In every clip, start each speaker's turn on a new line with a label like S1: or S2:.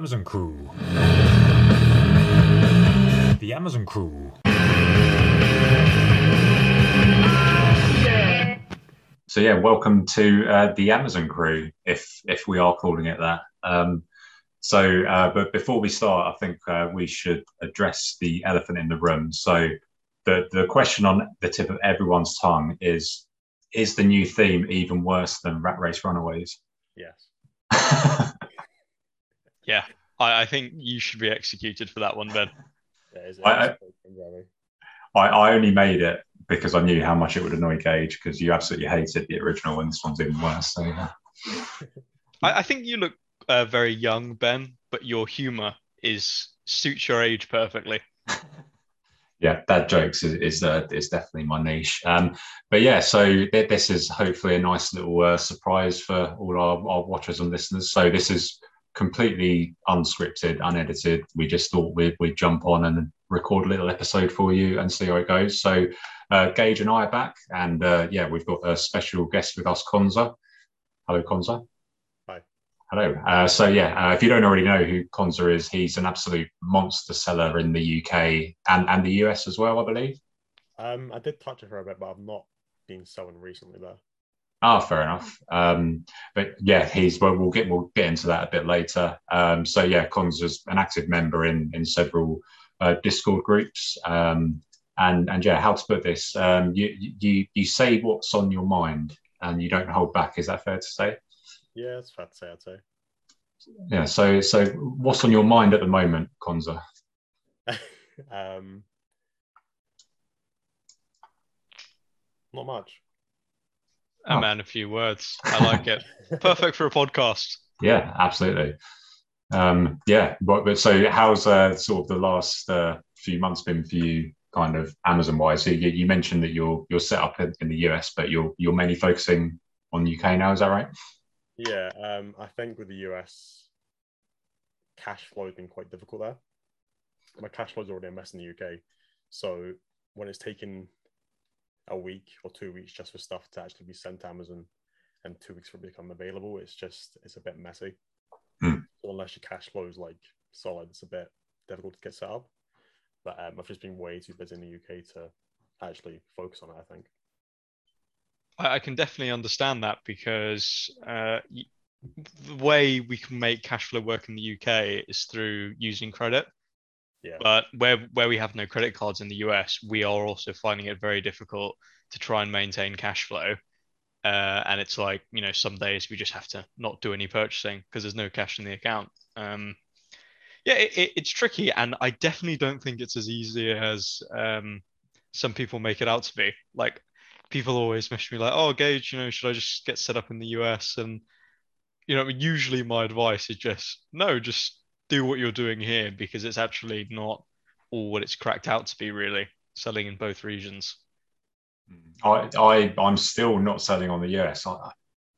S1: Amazon crew. The Amazon crew. So yeah, welcome to uh, the Amazon crew, if if we are calling it that. Um, so, uh, but before we start, I think uh, we should address the elephant in the room. So, the the question on the tip of everyone's tongue is: Is the new theme even worse than Rat Race Runaways?
S2: Yes.
S3: Yeah, I, I think you should be executed for that one, Ben.
S2: Yeah,
S1: I- I, I only made it because I knew how much it would annoy Gage because you absolutely hated the original and this one's even worse. So yeah.
S3: I, I think you look uh, very young, Ben, but your humor is suits your age perfectly.
S1: yeah, dad jokes is is, uh, is definitely my niche. Um, but yeah, so th- this is hopefully a nice little uh, surprise for all our, our watchers and listeners. So this is completely unscripted, unedited. We just thought we'd, we'd jump on and record a little episode for you and see how it goes. So uh, Gage and I are back, and uh, yeah, we've got a special guest with us, Conza. Hello, Conza.
S2: Hi.
S1: Hello. Uh, so yeah, uh, if you don't already know who Conza is, he's an absolute monster seller in the UK and, and the US as well, I believe.
S2: Um, I did touch it for a bit, but I've not been selling recently though.
S1: Ah, fair enough. Um, but yeah, he's well. We'll get we'll get into that a bit later. Um, so yeah, Conza's an active member in in several uh, Discord groups. Um, and and yeah, how to put this? Um, you you you say what's on your mind, and you don't hold back. Is that fair to say?
S2: Yeah, it's fair to say. I'd say.
S1: Yeah. So so what's on your mind at the moment, Conza?
S2: um, not much.
S3: A
S1: Oh.
S3: man, a few words. I like it. Perfect for a podcast.
S1: Yeah, absolutely. Um, yeah, but, but so how's uh, sort of the last uh, few months been for you, kind of Amazon wise? So you, you mentioned that you're you're set up in, in the US, but you're you're mainly focusing on the UK now. Is that right?
S2: Yeah, um, I think with the US, cash flow has been quite difficult there. My cash flow is already a mess in the UK, so when it's taken a week or two weeks just for stuff to actually be sent to Amazon, and two weeks for it to become available, it's just it's a bit messy. So unless your cash flow is like solid, it's a bit difficult to get set up. But um, I've just been way too busy in the UK to actually focus on it. I think.
S3: I, I can definitely understand that because uh, the way we can make cash flow work in the UK is through using credit.
S2: Yeah.
S3: But where where we have no credit cards in the US, we are also finding it very difficult to try and maintain cash flow. Uh, and it's like you know some days we just have to not do any purchasing because there's no cash in the account. Um, yeah, it, it, it's tricky, and I definitely don't think it's as easy as um, some people make it out to be. Like people always message me like, "Oh, Gage, you know, should I just get set up in the US?" And you know, usually my advice is just no, just do what you're doing here because it's actually not all what it's cracked out to be. Really, selling in both regions.
S1: I I I'm still not selling on the US. I,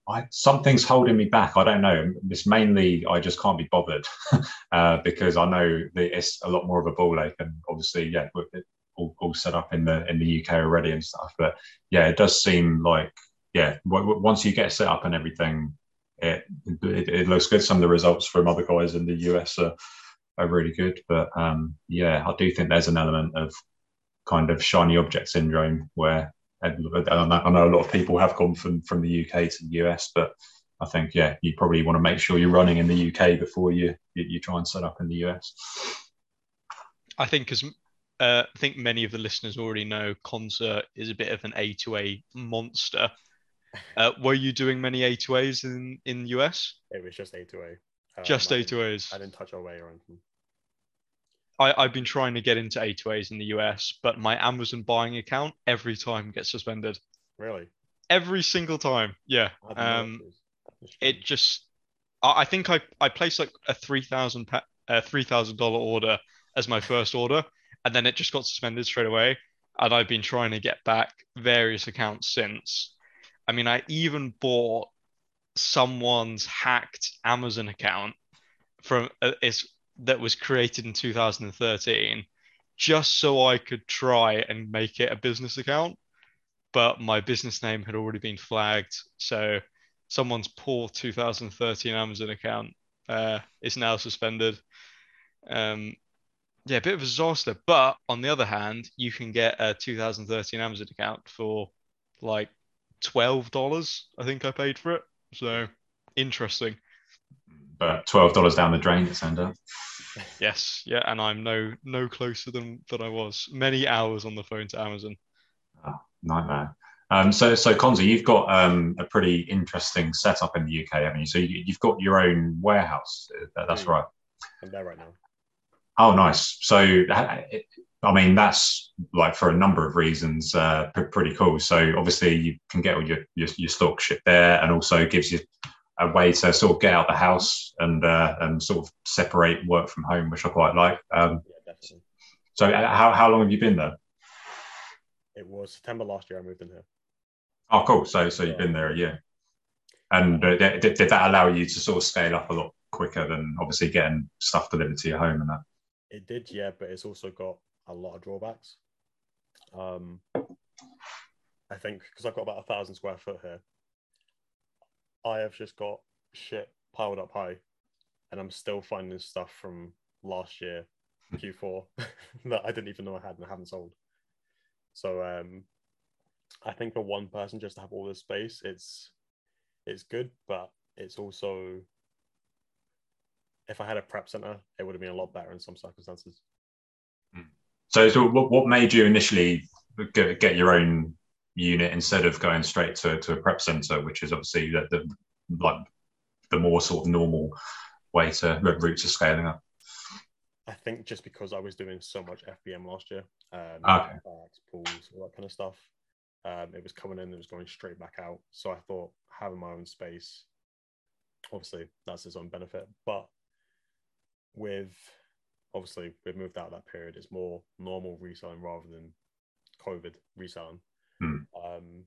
S1: I something's holding me back. I don't know. It's mainly I just can't be bothered uh, because I know that it's a lot more of a ball ache, and obviously, yeah, all, all set up in the in the UK already and stuff. But yeah, it does seem like yeah, w- w- once you get set up and everything, it, it looks good. Some of the results from other guys in the US are are really good, but um, yeah, I do think there's an element of kind of shiny object syndrome where I know, I know a lot of people have gone from, from the UK to the US, but I think yeah, you probably want to make sure you're running in the UK before you you, you try and set up in the US.
S3: I think as uh, I think many of the listeners already know, Concert is a bit of an A to A monster. Uh, were you doing many A to A's in in the US?
S2: It was just A to A. Um,
S3: Just
S2: I
S3: A
S2: didn't-
S3: to A's.
S2: I didn't touch away or anything.
S3: I, I've been trying to get into A2As in the US, but my Amazon buying account every time gets suspended.
S2: Really?
S3: Every single time. Yeah.
S2: I didn't know
S3: Um,
S2: it was- it's
S3: it
S2: strange.
S3: just, I, I think I, I placed like a three thousand pa- uh, three thousand dollar order as my first order, and then it just got suspended straight away. And I've been trying to get back various accounts since. I mean, I even bought someone's hacked Amazon account from uh, is that was created in 2013 just so I could try and make it a business account but my business name had already been flagged so someone's poor 2013 Amazon account uh, is now suspended. Um, yeah, a bit of a disaster. But on the other hand, you can get a 2013 Amazon account for like twelve dollars. I think I paid for it. So interesting.
S1: But twelve dollars down the drain, it turned out.
S3: Yes, yeah, and I'm no no closer than than I was. Many hours on the phone to Amazon.
S1: Oh, nightmare. Um, so, so Konzi, you've got um, a pretty interesting setup in the UK, haven't you? So you, have got your own warehouse. That's right.
S2: I'm there right now.
S1: Oh, nice. So, I mean, that's like for a number of reasons, uh, pretty cool. So, obviously, you can get all your, your, your stock shipped there, and also gives you a way to sort of get out the house and uh, and sort of separate work from home, which I quite like. Um, yeah, definitely. So, uh, how how long have you been there?
S2: It was September last year. I moved in here.
S1: Oh, cool. So, so you've been there a year, and uh, did, did that allow you to sort of scale up a lot quicker than obviously getting stuff delivered to your home and that?
S2: It did, yeah, but it's also got a lot of drawbacks. Um, I think because I've got about a thousand square foot here, I have just got shit piled up high, and I'm still finding stuff from last year, Q4, that I didn't even know I had and I haven't sold. So um, I think for one person just to have all this space, it's it's good, but it's also if I had a prep center, it would have been a lot better in some circumstances.
S1: So, so what, what made you initially get, get your own unit instead of going straight to, to a prep center, which is obviously the, the like the more sort of normal way to route to scaling up?
S2: I think just because I was doing so much FBM last year, um,
S1: okay.
S2: pools, all that kind of stuff. Um, it was coming in, it was going straight back out. So I thought having my own space, obviously, that's its own benefit. But with obviously we've moved out of that period, it's more normal reselling rather than COVID reselling.
S1: Hmm.
S2: Um,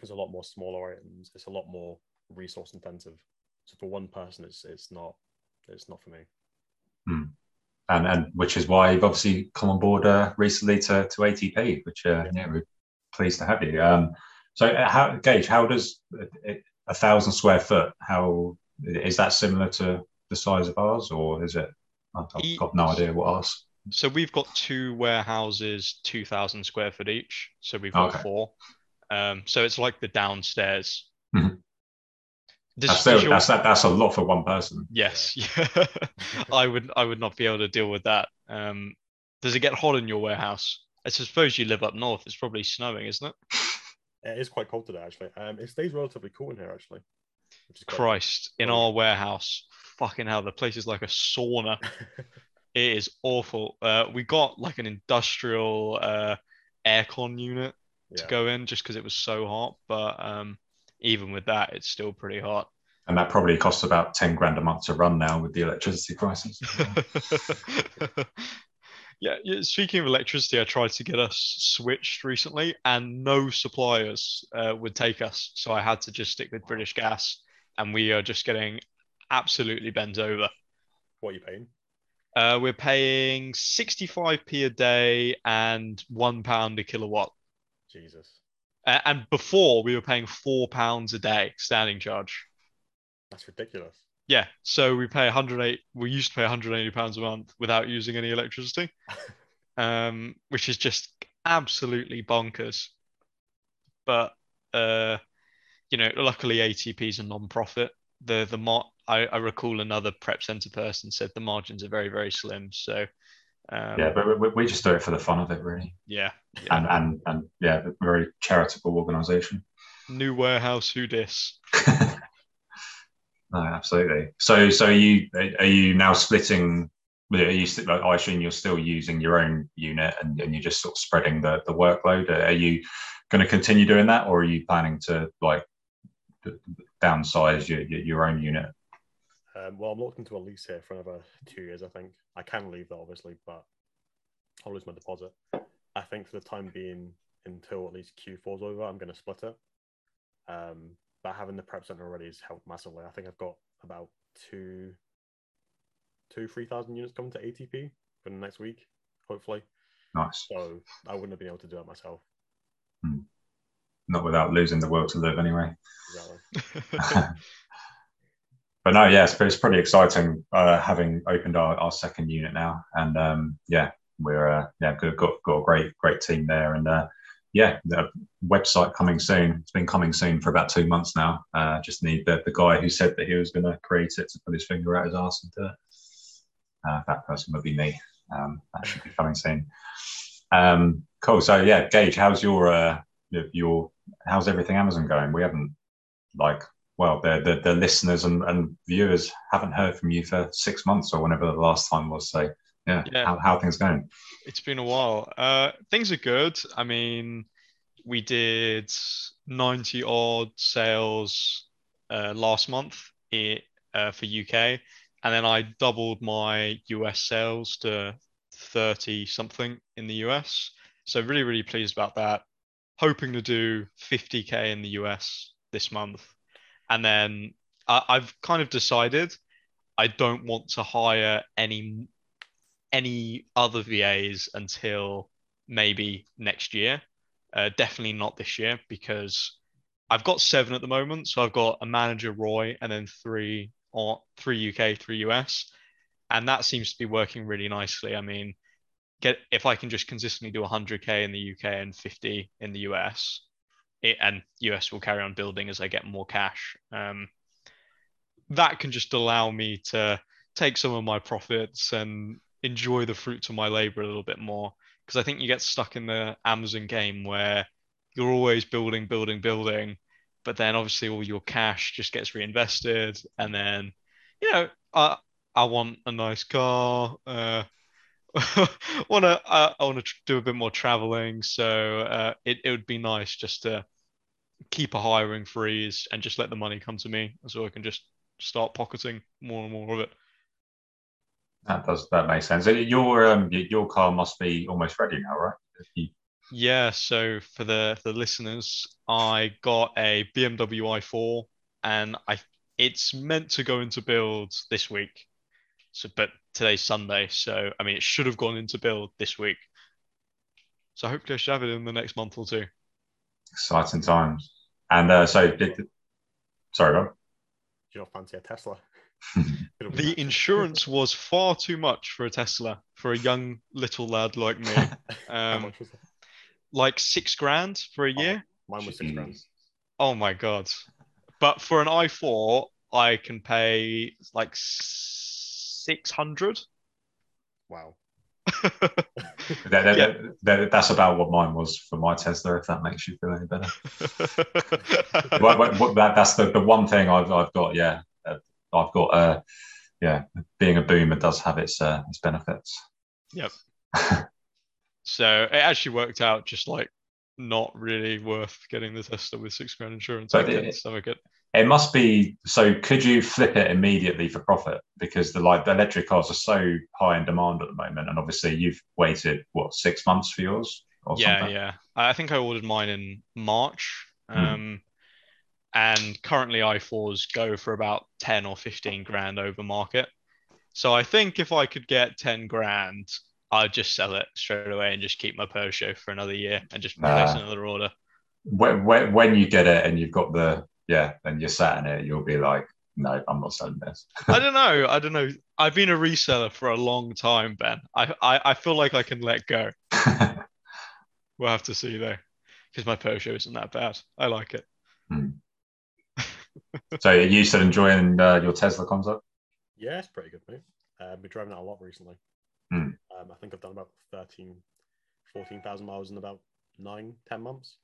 S2: there's a lot more smaller items. It's a lot more resource intensive. So for one person, it's it's not it's not for me.
S1: Hmm. And and which is why you've obviously come on board uh, recently to to ATP, which uh, yeah. yeah, we're pleased to have you. Um, so uh, how Gage, how does a thousand square foot? How is that similar to the size of ours, or is it? I've got no idea what else.
S3: So we've got two warehouses, two thousand square foot each. So we've got okay. four. Um, so it's like the downstairs.
S1: Mm-hmm. That's, still, that's that, that's a lot for one person.
S3: Yes, yeah. I would I would not be able to deal with that. Um, does it get hot in your warehouse? I suppose you live up north. It's probably snowing, isn't it?
S2: It is quite cold today, actually. Um, it stays relatively cool in here, actually.
S3: Christ, in our warehouse, fucking hell, the place is like a sauna. it is awful. Uh, we got like an industrial uh, aircon unit to go in just because it was so hot. But um, even with that, it's still pretty hot.
S1: And that probably costs about 10 grand a month to run now with the electricity prices.
S3: yeah, speaking of electricity, I tried to get us switched recently and no suppliers uh, would take us. So I had to just stick with British Gas and we are just getting absolutely bent over.
S2: What are you paying?
S3: Uh, we're paying 65p a day and one pound a kilowatt.
S2: Jesus.
S3: Uh, and before we were paying four pounds a day standing charge.
S2: That's ridiculous.
S3: Yeah, so we pay 108. We used to pay 180 pounds a month without using any electricity, um, which is just absolutely bonkers. But uh, you know, luckily ATP is a non-profit. The the mar- I, I recall another prep center person said the margins are very very slim. So
S1: um, yeah, but we, we, just do it for the fun of it, really.
S3: Yeah,
S1: yeah. and and and yeah, very charitable organisation.
S3: New warehouse, who dis?
S1: no, absolutely. So so you are you now splitting? Are you? I assume you're still using your own unit, and, and you're just sort of spreading the the workload. Are you going to continue doing that, or are you planning to like downsize your, your, your own unit?
S2: Um, well, I'm locked into a lease here for another two years, I think. I can leave that, obviously, but I'll lose my deposit. I think for the time being, until at least Q4 is over, I'm going to split it. Um, but having the prep center already has helped massively. I think I've got about two, two, three thousand units coming to ATP for the next week, hopefully.
S1: Nice.
S2: So I wouldn't have been able to do it myself.
S1: Hmm not without losing the will to live anyway.
S2: Exactly.
S1: but no, yes, but it's pretty exciting uh, having opened our, our second unit now, and um, yeah, we're uh, yeah got, got got a great great team there, and uh, yeah, the website coming soon. It's been coming soon for about two months now. Uh, just need the, the guy who said that he was going to create it to put his finger out his ass and do it. Uh, that person would be me. Um, that should be coming soon. Um, cool. So yeah, Gage, how's your uh, your how's everything Amazon going? We haven't like well, the the, the listeners and, and viewers haven't heard from you for six months or whenever the last time was. So yeah, yeah. How, how things going?
S3: It's been a while. Uh, things are good. I mean, we did 90 odd sales uh, last month it, uh, for UK, and then I doubled my US sales to 30 something in the US. So really, really pleased about that. Hoping to do 50k in the US this month, and then I, I've kind of decided I don't want to hire any any other VAs until maybe next year. Uh, definitely not this year because I've got seven at the moment. So I've got a manager, Roy, and then three or three UK, three US, and that seems to be working really nicely. I mean, get if I can just consistently do 100k in the UK and 50 in the US, it, and US will carry on building as I get more cash. Um, that can just allow me to take some of my profits and enjoy the fruits of my labor a little bit more because I think you get stuck in the Amazon game where you're always building, building, building, but then obviously all your cash just gets reinvested, and then you know I I want a nice car. Uh, want to uh, I want to tr- do a bit more traveling, so uh, it it would be nice just to keep a hiring freeze and just let the money come to me, so I can just start pocketing more and more of it.
S1: That does that makes sense. Your um your car must be almost ready now, right? You...
S3: Yeah. So for the for the listeners, I got a BMW i4, and I it's meant to go into build this week. So, but today's Sunday, so I mean, it should have gone into build this week. So hopefully, I should have it in the next month or two.
S1: Exciting times. And uh, so, did, sorry, Rob.
S2: Do you not fancy a Tesla?
S3: the insurance was far too much for a Tesla for a young little lad like me. Um, like six grand for a oh, year.
S2: Oh, mine was six grand.
S3: Oh my god! But for an i4, I can pay like six hundred.
S2: Wow.
S1: that, that, yeah. that, that's about what mine was for my Tesla. If that makes you feel any better, that's the, the one thing I've I've got. Yeah, I've got uh yeah, being a boomer does have its uh, its benefits.
S3: Yep. so it actually worked out just like not really worth getting the Tesla with six grand insurance. But it, stomach it.
S1: It must be so. Could you flip it immediately for profit? Because the like the electric cars are so high in demand at the moment, and obviously you've waited what six months for yours?
S3: yeah, something? yeah. I think I ordered mine in March. Hmm. Um, and currently i4s go for about 10 or 15 grand over market. So I think if I could get 10 grand, I'd just sell it straight away and just keep my Peugeot for another year and just place another order.
S1: When, when, when you get it and you've got the, yeah, and you're sat in it, you'll be like, no, I'm not selling this.
S3: I don't know. I don't know. I've been a reseller for a long time, Ben. I, I, I feel like I can let go. we'll have to see though, because my Peugeot isn't that bad. I like it. Hmm
S1: so are you still enjoying uh, your Tesla concept?
S2: Yeah, it's pretty good, mate. Uh, I've been driving it a lot recently.
S1: Mm.
S2: Um, I think I've done about 13, 14,000 miles in about nine, 10 months.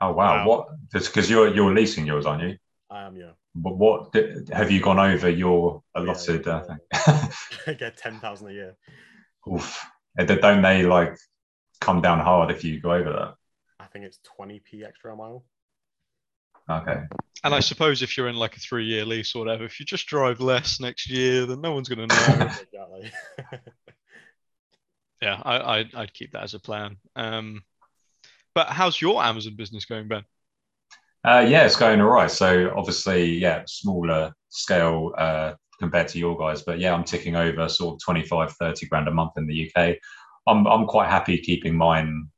S1: Oh, wow. wow. What? because you're, you're leasing yours, aren't you?
S2: I am, yeah.
S1: But what have you gone over your allotted yeah,
S2: yeah, uh, thing? I get 10,000 a year.
S1: Oof. Don't they like come down hard if you go over that?
S2: I think it's 20p extra a mile.
S1: Okay.
S3: And I suppose if you're in like a three year lease or whatever, if you just drive less next year, then no one's going to know. yeah, I, I'd, I'd, keep that as a plan. Um, but how's your Amazon business going, Ben?
S1: Uh, yeah, it's going all right. So obviously, yeah, smaller scale uh, compared to your guys, but yeah, I'm ticking over sort of 25, 30 grand a month in the UK. I'm, I'm quite happy keeping mine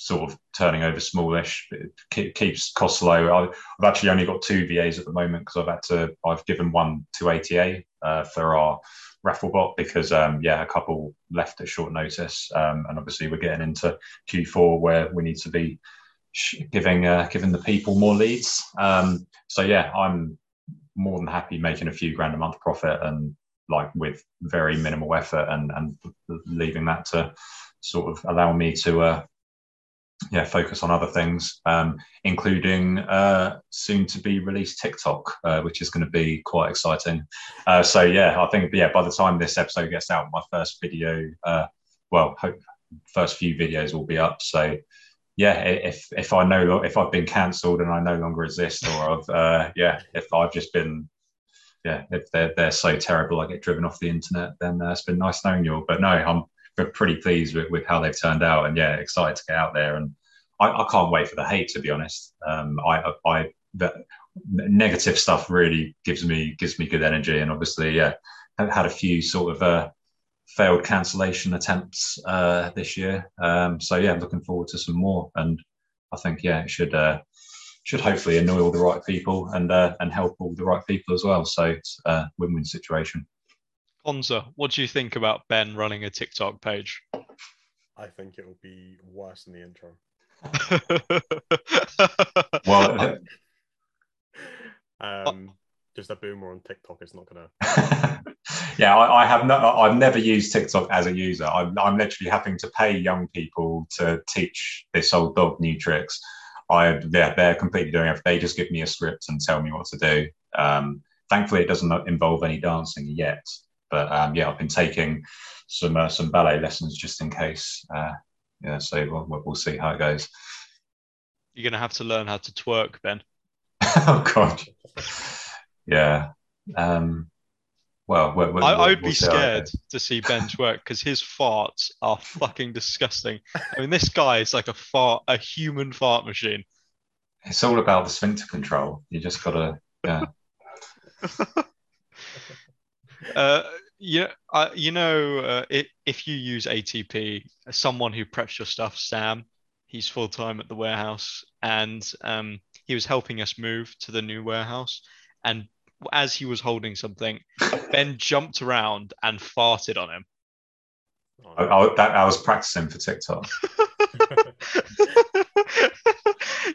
S1: sort of turning over smallish. It keeps costs low. I've actually only got two VAs at the moment because I've had to. I've given one to ATA uh, for our raffle bot because um, yeah, a couple left at short notice, um, and obviously we're getting into Q4 where we need to be giving uh, giving the people more leads. Um, so yeah, I'm more than happy making a few grand a month profit and like with very minimal effort and and leaving that to sort of allow me to uh, yeah focus on other things, um, including uh, soon to be released TikTok, uh, which is going to be quite exciting. Uh, so yeah, I think yeah by the time this episode gets out, my first video, uh, well, hope first few videos will be up. So yeah, if if I know if I've been cancelled and I no longer exist, or I've uh, yeah, if I've just been yeah, if they're they're so terrible, I get driven off the internet, then uh, it's been nice knowing you all. But no, I'm pretty pleased with, with how they've turned out, and yeah, excited to get out there. And I, I can't wait for the hate, to be honest. Um, I I the negative stuff really gives me gives me good energy, and obviously, yeah, I've had a few sort of uh, failed cancellation attempts uh, this year. Um, so yeah, looking forward to some more, and I think yeah, it should uh, should hopefully annoy all the right people and uh, and help all the right people as well. So it's a win-win situation.
S3: Conza, what do you think about Ben running a TikTok page?
S2: I think it will be worse than the intro.
S1: well,
S2: um, just a boomer on TikTok is not gonna.
S1: yeah, I, I, have no. I've never used TikTok as a user. I'm, I'm literally having to pay young people to teach this old dog new tricks. I yeah, they're completely doing it. They just give me a script and tell me what to do. Um, thankfully, it doesn't involve any dancing yet. But um, yeah, I've been taking some uh, some ballet lessons just in case. Uh, yeah, so we'll, we'll see how it goes.
S3: You're gonna have to learn how to twerk, Ben.
S1: oh God. Yeah. Um, well, we're, we're,
S3: I, would we'll be scared to see Ben twerk because his farts are fucking disgusting. I mean, this guy is like a fart, a human fart machine.
S1: It's all about the sphincter control. You just gotta, yeah.
S3: uh, you, uh, you know, uh, it, if you use ATP, someone who preps your stuff, Sam, he's full time at the warehouse, and um, he was helping us move to the new warehouse. And as he was holding something, Ben jumped around and farted on him.
S1: I, I, that, I was practicing for TikTok.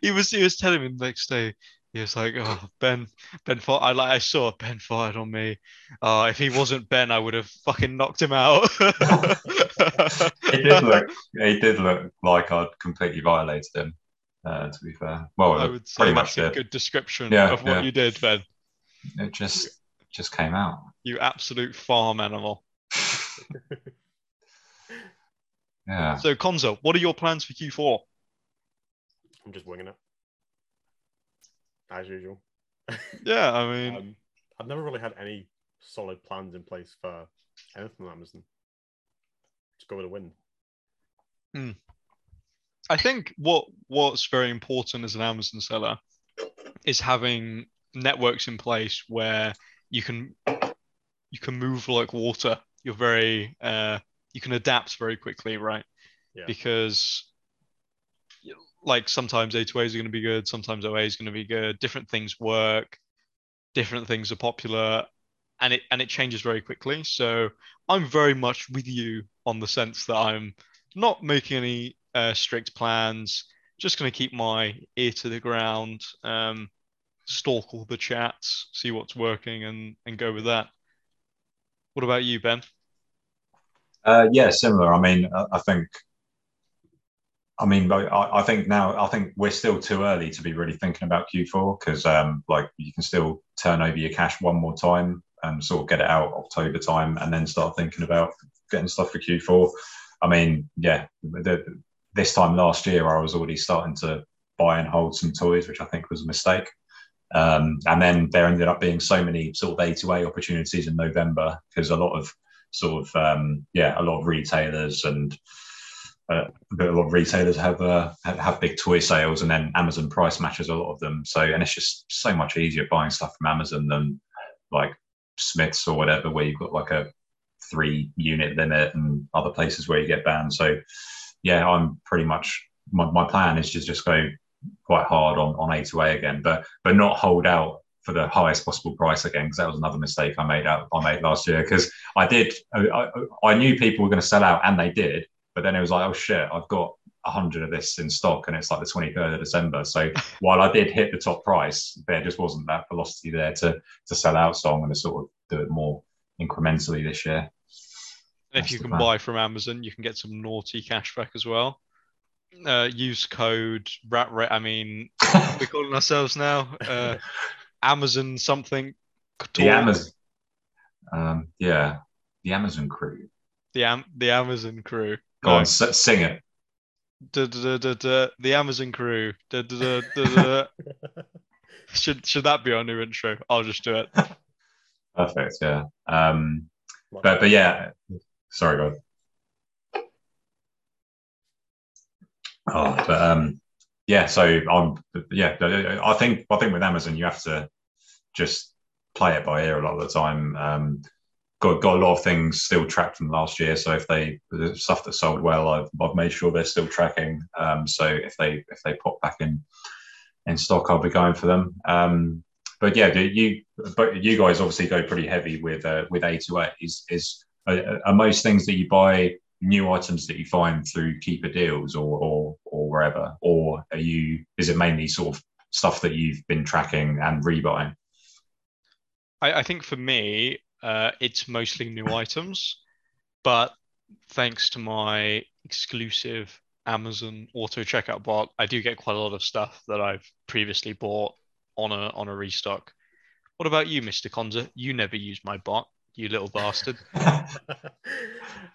S3: he was he was telling me the next day. He was like, "Oh, Ben, Ben fought. I like I saw Ben fired on me. Uh, if he wasn't Ben, I would have fucking knocked him out."
S1: he did look. He did look like I'd completely violated him. Uh, to be fair, well, I would say that's
S3: a good description yeah, of what yeah. you did, Ben.
S1: It just just came out.
S3: You absolute farm animal.
S1: yeah.
S3: So, Conza, what are your plans for
S2: Q4? I'm just winging it, as usual.
S3: yeah, I mean, um,
S2: I've never really had any solid plans in place for anything on Amazon. Just go with a win.
S3: Hmm. I think what what's very important as an Amazon seller is having networks in place where you can you can move like water. You're very uh, you can adapt very quickly, right?
S2: Yeah.
S3: Because like sometimes A2As are going to be good, sometimes OA is going to be good. Different things work, different things are popular, and it and it changes very quickly. So I'm very much with you on the sense that I'm not making any uh, strict plans. Just going to keep my ear to the ground. Um, stalk all the chats, see what's working, and and go with that. What about you, Ben?
S1: Uh, yeah, similar. I mean, I, think. I mean, I, I, think now I think we're still too early to be really thinking about Q4 because, um, like, you can still turn over your cash one more time and sort of get it out October time, and then start thinking about getting stuff for Q4. I mean, yeah, the, this time last year I was already starting to buy and hold some toys, which I think was a mistake. Um, and then there ended up being so many sort of A to A opportunities in November because a lot of sort of um, yeah, a lot of retailers and uh, a lot of retailers have uh, have big toy sales, and then Amazon price matches a lot of them. So and it's just so much easier buying stuff from Amazon than like Smiths or whatever, where you've got like a three unit limit and other places where you get banned. So yeah, I'm pretty much my, my plan is to just go quite hard on on A2A again, but but not hold out for the highest possible price again because that was another mistake I made out I made last year because I did I, I knew people were going to sell out and they did, but then it was like oh shit I've got a hundred of this in stock and it's like the 23rd of December. So while I did hit the top price, there just wasn't that velocity there to to sell out. So I'm going to sort of do it more incrementally this year.
S3: if you can plan. buy from Amazon, you can get some naughty cashback as well. Uh, use code rat. I mean, we're calling ourselves now uh, Amazon something.
S1: The Amazon. Um, yeah, the Amazon crew.
S3: The Am the Amazon crew.
S1: Go no. on, s- sing it.
S3: Da, da, da, da, the Amazon crew. Should should that be our new intro? I'll just do it.
S1: Perfect. Yeah. Um, but but yeah. Sorry, God. Oh, but um, yeah. So I'm yeah. I think I think with Amazon you have to just play it by ear a lot of the time. Um, got got a lot of things still tracked from last year. So if they the stuff that sold well, I've, I've made sure they're still tracking. Um, so if they if they pop back in in stock, I'll be going for them. Um, but yeah, you but you guys obviously go pretty heavy with uh, with A to A. Is is are, are most things that you buy new items that you find through Keepa deals or or or wherever, or are you is it mainly sort of stuff that you've been tracking and rebuying?
S3: I, I think for me, uh, it's mostly new items, but thanks to my exclusive Amazon auto checkout bot, I do get quite a lot of stuff that I've previously bought on a on a restock. What about you, Mr. Conza? You never use my bot, you little bastard.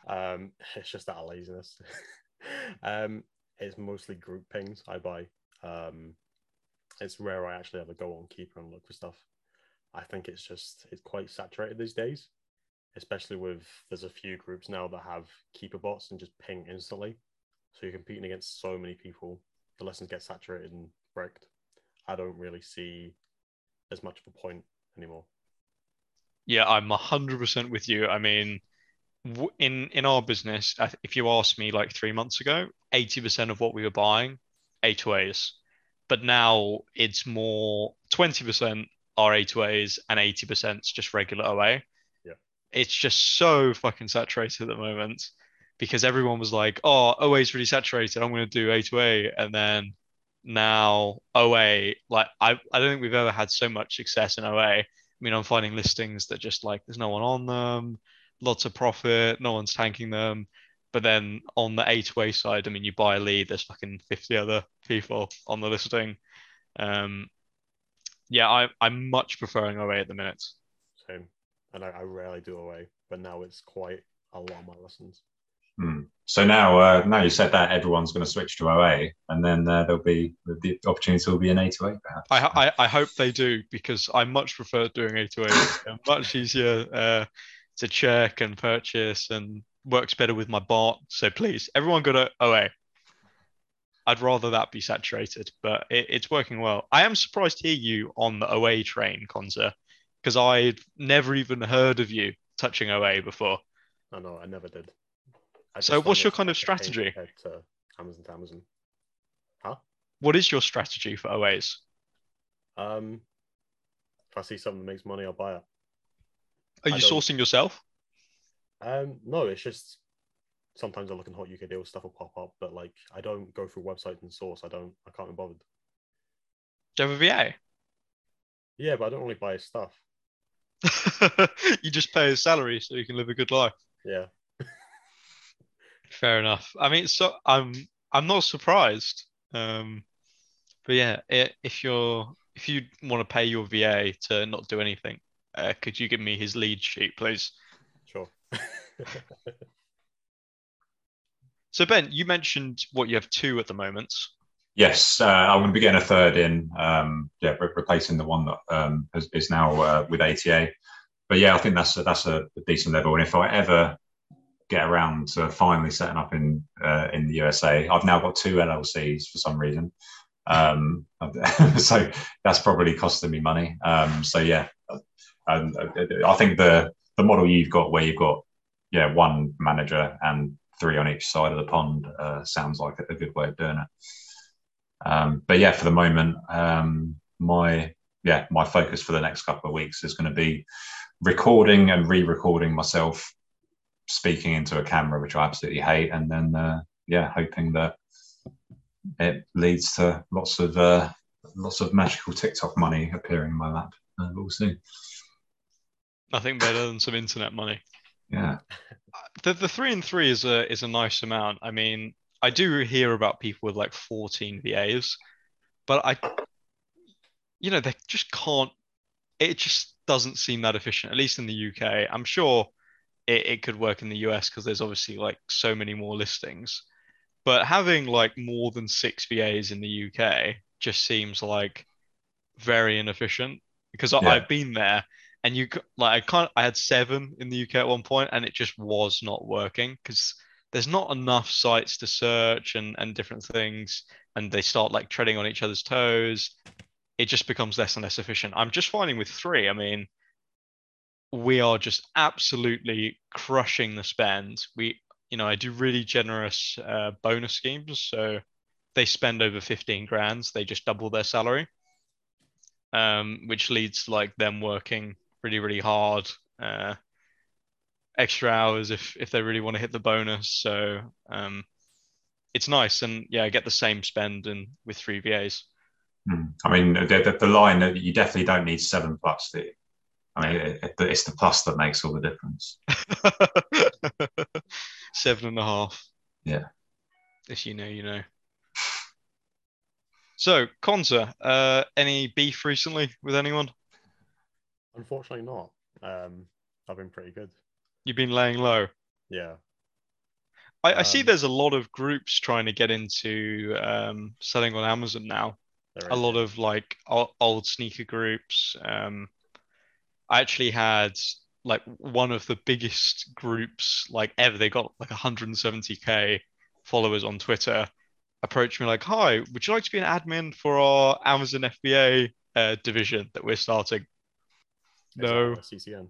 S2: um, it's just that laziness. um, it's mostly group pings I buy. Um, it's rare I actually ever go on Keepa and look for stuff. I think it's just it's quite saturated these days, especially with there's a few groups now that have Keepa bots and just ping instantly. So you're competing against so many people. The lessons get saturated and wrecked. I don't really see as much of a point anymore.
S3: Yeah, I'm hundred percent with you. I mean, in in our business, if you asked me like three months ago, eighty percent of what we were buying, A2As, but now it's more twenty percent are A2As and 80% is just regular OA.
S2: Yeah.
S3: It's just so fucking saturated at the moment because everyone was like, oh, OA is really saturated. I'm going to do A2A. And then now OA, like, I, I don't think we've ever had so much success in OA. I mean, I'm finding listings that just like there's no one on them, lots of profit, no one's tanking them. But then on the A2A side, I mean, you buy a lead, there's fucking 50 other people on the listing. Um, yeah, I, I'm much preferring OA at the minute.
S2: Same. And I, I rarely do OA, but now it's quite a lot of my lessons.
S1: Hmm. So now, uh, now you said that everyone's going to switch to OA, and then uh, there'll be the opportunity will be an A to A, perhaps.
S3: I, I, I hope they do because I much prefer doing A to A. much easier uh, to check and purchase, and works better with my bot. So please, everyone go to OA. I'd rather that be saturated, but it, it's working well. I am surprised to hear you on the OA train, Conza, because I'd never even heard of you touching OA before.
S2: I know, I never did.
S3: I so, what's your kind of strategy?
S2: To Amazon to Amazon. Huh?
S3: What is your strategy for OAs?
S2: Um, if I see something that makes money, I'll buy it.
S3: Are you sourcing yourself?
S2: Um, no, it's just sometimes I look in Hot UK deals, stuff will pop up, but like I don't go through websites and source. I don't. I can't be bothered.
S3: Do you have a VA?
S2: Yeah, but I don't really buy his stuff.
S3: you just pay his salary so you can live a good life.
S2: Yeah.
S3: Fair enough. I mean, so I'm I'm not surprised. Um, but yeah, if you're if you want to pay your VA to not do anything, uh, could you give me his lead sheet, please?
S2: Sure.
S3: So Ben, you mentioned what you have two at the moment.
S1: Yes, uh, I'm going to be getting a third in. Um, yeah, re- replacing the one that um, is, is, now uh, with ATA. But yeah, I think that's a, that's a, decent level. And if I ever get around to finally setting up in uh, in the USA, I've now got two LLCs for some reason. Um, so that's probably costing me money. Um, so yeah, um, I think the the model you've got where you've got yeah one manager and three on each side of the pond uh, sounds like a, good way of doing it. Um, but yeah, for the moment, um, my yeah my focus for the next couple of weeks is going to be recording and re-recording myself speaking into a camera, which I absolutely hate, and then uh, yeah, hoping that it leads to lots of uh, lots of magical TikTok money appearing in my lap. Uh, we'll see.
S3: Nothing better than some internet money.
S1: Yeah.
S3: The the three and three is a is a nice amount. I mean, I do hear about people with like 14 VAs, but I you know, they just can't it just doesn't seem that efficient, at least in the UK. I'm sure it, it could work in the US because there's obviously like so many more listings. But having like more than six VAs in the UK just seems like very inefficient because yeah. I've been there and you like I can't I had seven in the UK at one point and it just was not working because there's not enough sites to search and and different things and they start like treading on each other's toes. It just becomes less and less efficient. I'm just finding with three i mean we are just absolutely crushing the spend. We you know i do really generous uh, bonus schemes so they spend over 15 grand they just double their salary um, which leads to like them working really really hard uh, extra hours if if they really want to hit the bonus. So um, it's nice and yeah i get the same spend and with three vas
S1: hmm. i mean the, the, the line that you definitely don't need seven plus do you? i mean it, it's the plus that makes all the difference.
S3: Seven and a half.
S1: Yeah.
S3: If you know you know. So Conza, uh, any beef recently with anyone
S2: Unfortunately, not. Um, I've been pretty good.
S3: You've been laying low.
S2: Yeah.
S3: I, I see um, there's a lot of groups trying to get into um, selling on Amazon now. A lot of like old, sneaker groups. Um, I actually had like one of the biggest groups like ever. They got like 170k followers on Twitter. Approached me like, "Hi, would you like to be an admin for our Amazon FBA uh, division that we're starting?" No.
S2: CCN.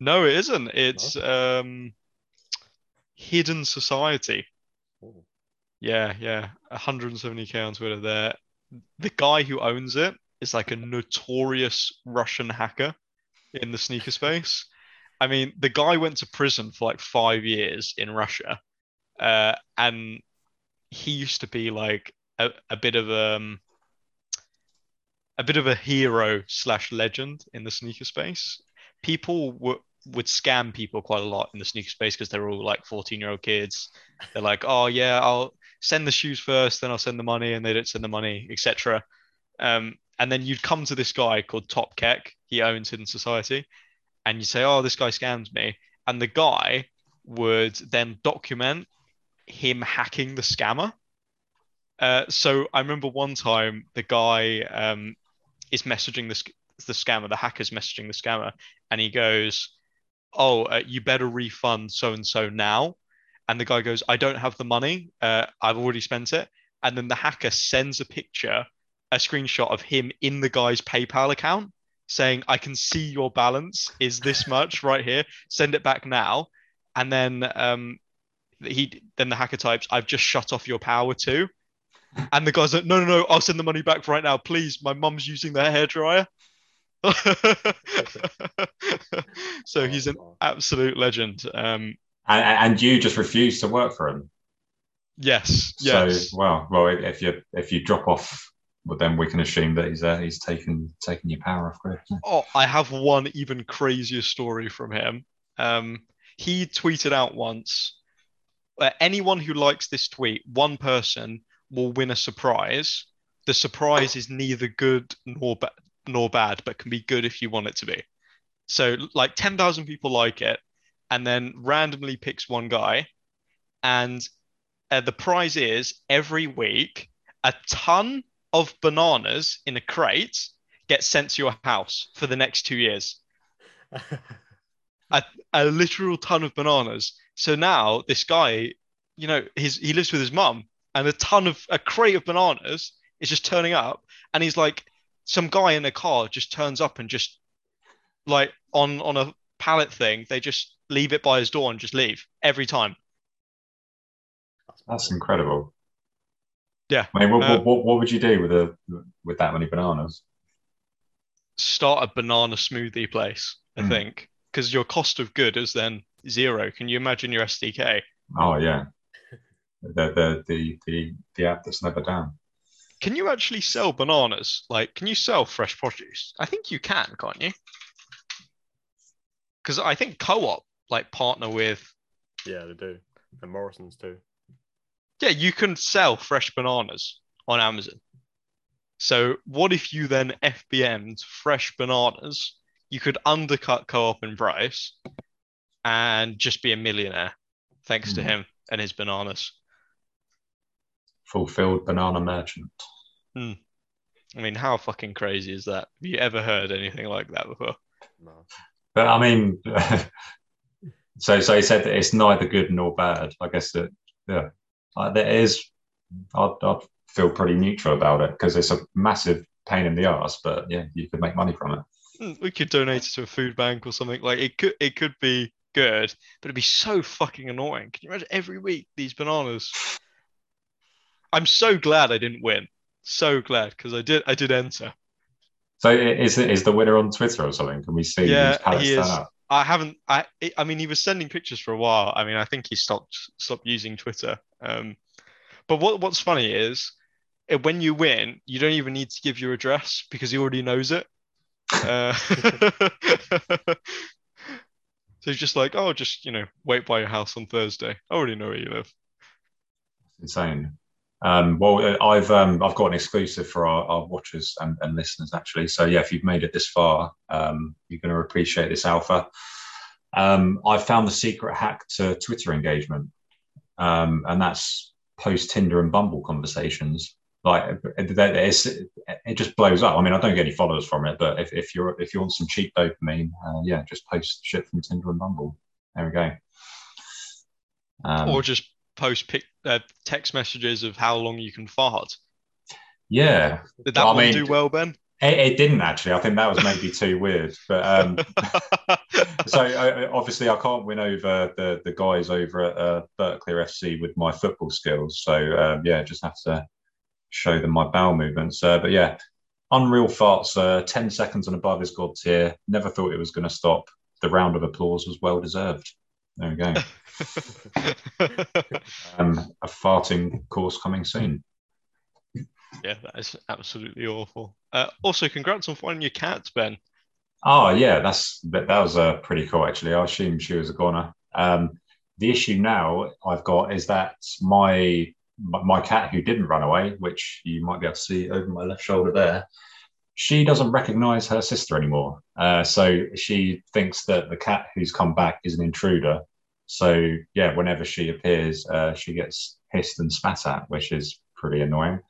S3: No, it isn't. It's no? um, Hidden Society. Ooh. Yeah, yeah. 170k on Twitter there. The guy who owns it is like a notorious Russian hacker in the sneaker space. I mean, the guy went to prison for like five years in Russia. Uh, and he used to be like a, a bit of um a bit of a hero slash legend in the sneaker space. People would would scam people quite a lot in the sneaker space because they're all like 14 year old kids. They're like, oh yeah, I'll send the shoes first, then I'll send the money, and they don't send the money, etc. Um, and then you'd come to this guy called Top Keck. He owns Hidden Society, and you say, oh, this guy scams me, and the guy would then document him hacking the scammer. Uh, so I remember one time the guy um, is messaging the, the scammer, the hacker's messaging the scammer, and he goes, "Oh, uh, you better refund so and so now." And the guy goes, "I don't have the money. Uh, I've already spent it." And then the hacker sends a picture, a screenshot of him in the guy's PayPal account, saying, "I can see your balance is this much right here. Send it back now." And then um, he then the hacker types, "I've just shut off your power too." And the guy's like, no, no, no, I'll send the money back right now, please. My mum's using the hairdryer. so oh, he's an absolute legend. Um,
S1: and, and, you just refuse to work for him.
S3: Yes. Yes.
S1: So well, well, if you if you drop off, well, then we can assume that he's uh, he's taken taken your power off grid.
S3: Oh, I have one even crazier story from him. Um, he tweeted out once. Uh, anyone who likes this tweet, one person will win a surprise. The surprise is neither good nor bad, nor bad, but can be good if you want it to be. So, like 10,000 people like it, and then randomly picks one guy. And uh, the prize is every week a ton of bananas in a crate gets sent to your house for the next two years. a, a literal ton of bananas. So now this guy, you know, his he lives with his mum and a ton of a crate of bananas is just turning up, and he's like, some guy in a car just turns up and just like on on a pallet thing, they just leave it by his door and just leave every time.
S1: That's incredible.
S3: Yeah.
S1: I mean, what,
S3: Uh,
S1: what, what, what would you do with a with that many bananas?
S3: Start a banana smoothie place, I
S1: Mm.
S3: think, because your cost of good is then zero. Can you imagine your SDK?
S1: Oh yeah, the the the the, the app that's never down.
S3: Can you actually sell bananas? Like, can you sell fresh produce? I think you can, can't you? Because I think co-op like partner with
S2: Yeah, they do. And Morrison's too.
S3: yeah, you can sell fresh bananas on Amazon. So what if you then FBM'd fresh bananas? You could undercut co-op in price and just be a millionaire thanks to
S1: Hmm.
S3: him and his bananas.
S1: Fulfilled banana merchant.
S3: I mean, how fucking crazy is that? Have you ever heard anything like that before?
S2: No.
S1: But I mean, so so he said that it's neither good nor bad. I guess that yeah, like there is. I'd, I'd feel pretty neutral about it because it's a massive pain in the ass. But yeah, you could make money from it.
S3: Mm, We could donate it to a food bank or something. Like it could it could be good, but it'd be so fucking annoying. Can you imagine every week these bananas? I'm so glad I didn't win. So glad because I did I did enter.
S1: So i- is the winner on Twitter or something? Can we see
S3: Yeah, he is.
S1: up?
S3: I haven't I I mean he was sending pictures for a while. I mean I think he stopped stopped using Twitter. Um but what what's funny is eh, when you win, you don't even need to give your address because he already knows it. Uh, so he's just like, oh, just you know, wait by your house on Thursday. I already know where you live.
S1: insane. Um, well, uh, I've um, I've got an exclusive for our, our watchers and, and listeners actually. So yeah, if you've made it this far, um, you're going to appreciate this alpha. Um, I found the secret hack to Twitter engagement, um, and that's post Tinder and Bumble conversations. Like it, it- it just blows up. I mean, I don't get any followers from it, but if, if you're if you want some cheap dopamine, uh, yeah, just post shit from Tinder and Bumble. There we go. Um,
S3: or just post pic, uh, text messages of how long you can fart.
S1: yeah,
S3: Did that
S1: I
S3: one
S1: mean-
S3: do well, Ben?
S1: It, it didn't actually. I think that was maybe too weird. But um, so obviously, I can't win over the the guys over at uh, Berkeley FC with my football skills. So um, yeah, just have to show them my bowel movements. Uh, but yeah, unreal farts. Uh, Ten seconds and above is god tier. Never thought it was going to stop. The round of applause was well deserved. There we go. Um, a farting course coming soon.
S3: yeah, that is absolutely awful. Uh, also, congrats on finding your cat, Ben.
S1: Oh yeah, that's that, that was uh, pretty cool actually. I assumed she was a goner. Um, the issue now I've got is that my my my cat who didn't run away, which you might be able to see over my left shoulder there, she doesn't recognise her sister anymore. Uh, so she thinks that the cat who's come back is an intruder. So yeah, whenever she appears, uh, she gets hissed and spat at, which is pretty annoying.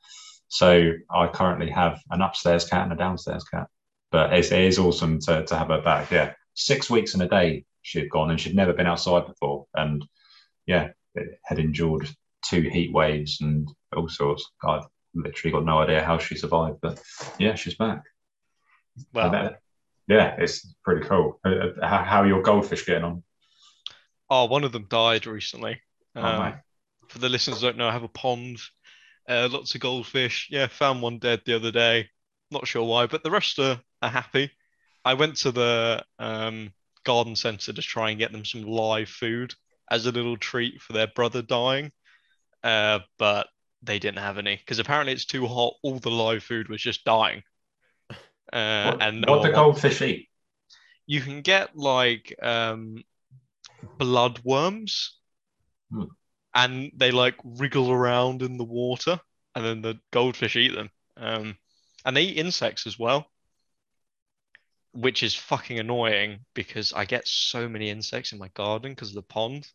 S1: So I currently have an upstairs cat and a downstairs cat but it's, it is awesome to, to have her back. Yeah, six weeks and a day she had gone, and she'd never been outside before, and yeah, had endured two heat waves and all sorts. I've literally got no idea how she survived, but yeah, she's back.
S3: Well,
S1: yeah, it's pretty cool. Uh, uh, How, how are your goldfish getting on?
S3: oh, one of them died recently.
S1: Oh,
S3: Um, for the listeners who don't know, I have a pond, uh, lots of goldfish. Yeah, found one dead the other day. Not sure why, but the rest are, are happy. I went to the um, garden centre to try and get them some live food as a little treat for their brother dying, uh, but they didn't have any because apparently it's too hot. All the live food was just dying. Uh,
S1: what
S3: and no
S1: what do goldfish eat?
S3: you can get like um bloodworms
S1: Hmm.
S3: and they like wriggle around in the water and then the goldfish eat them um and they eat insects as well which is fucking annoying because I get so many insects in my garden because of the pond.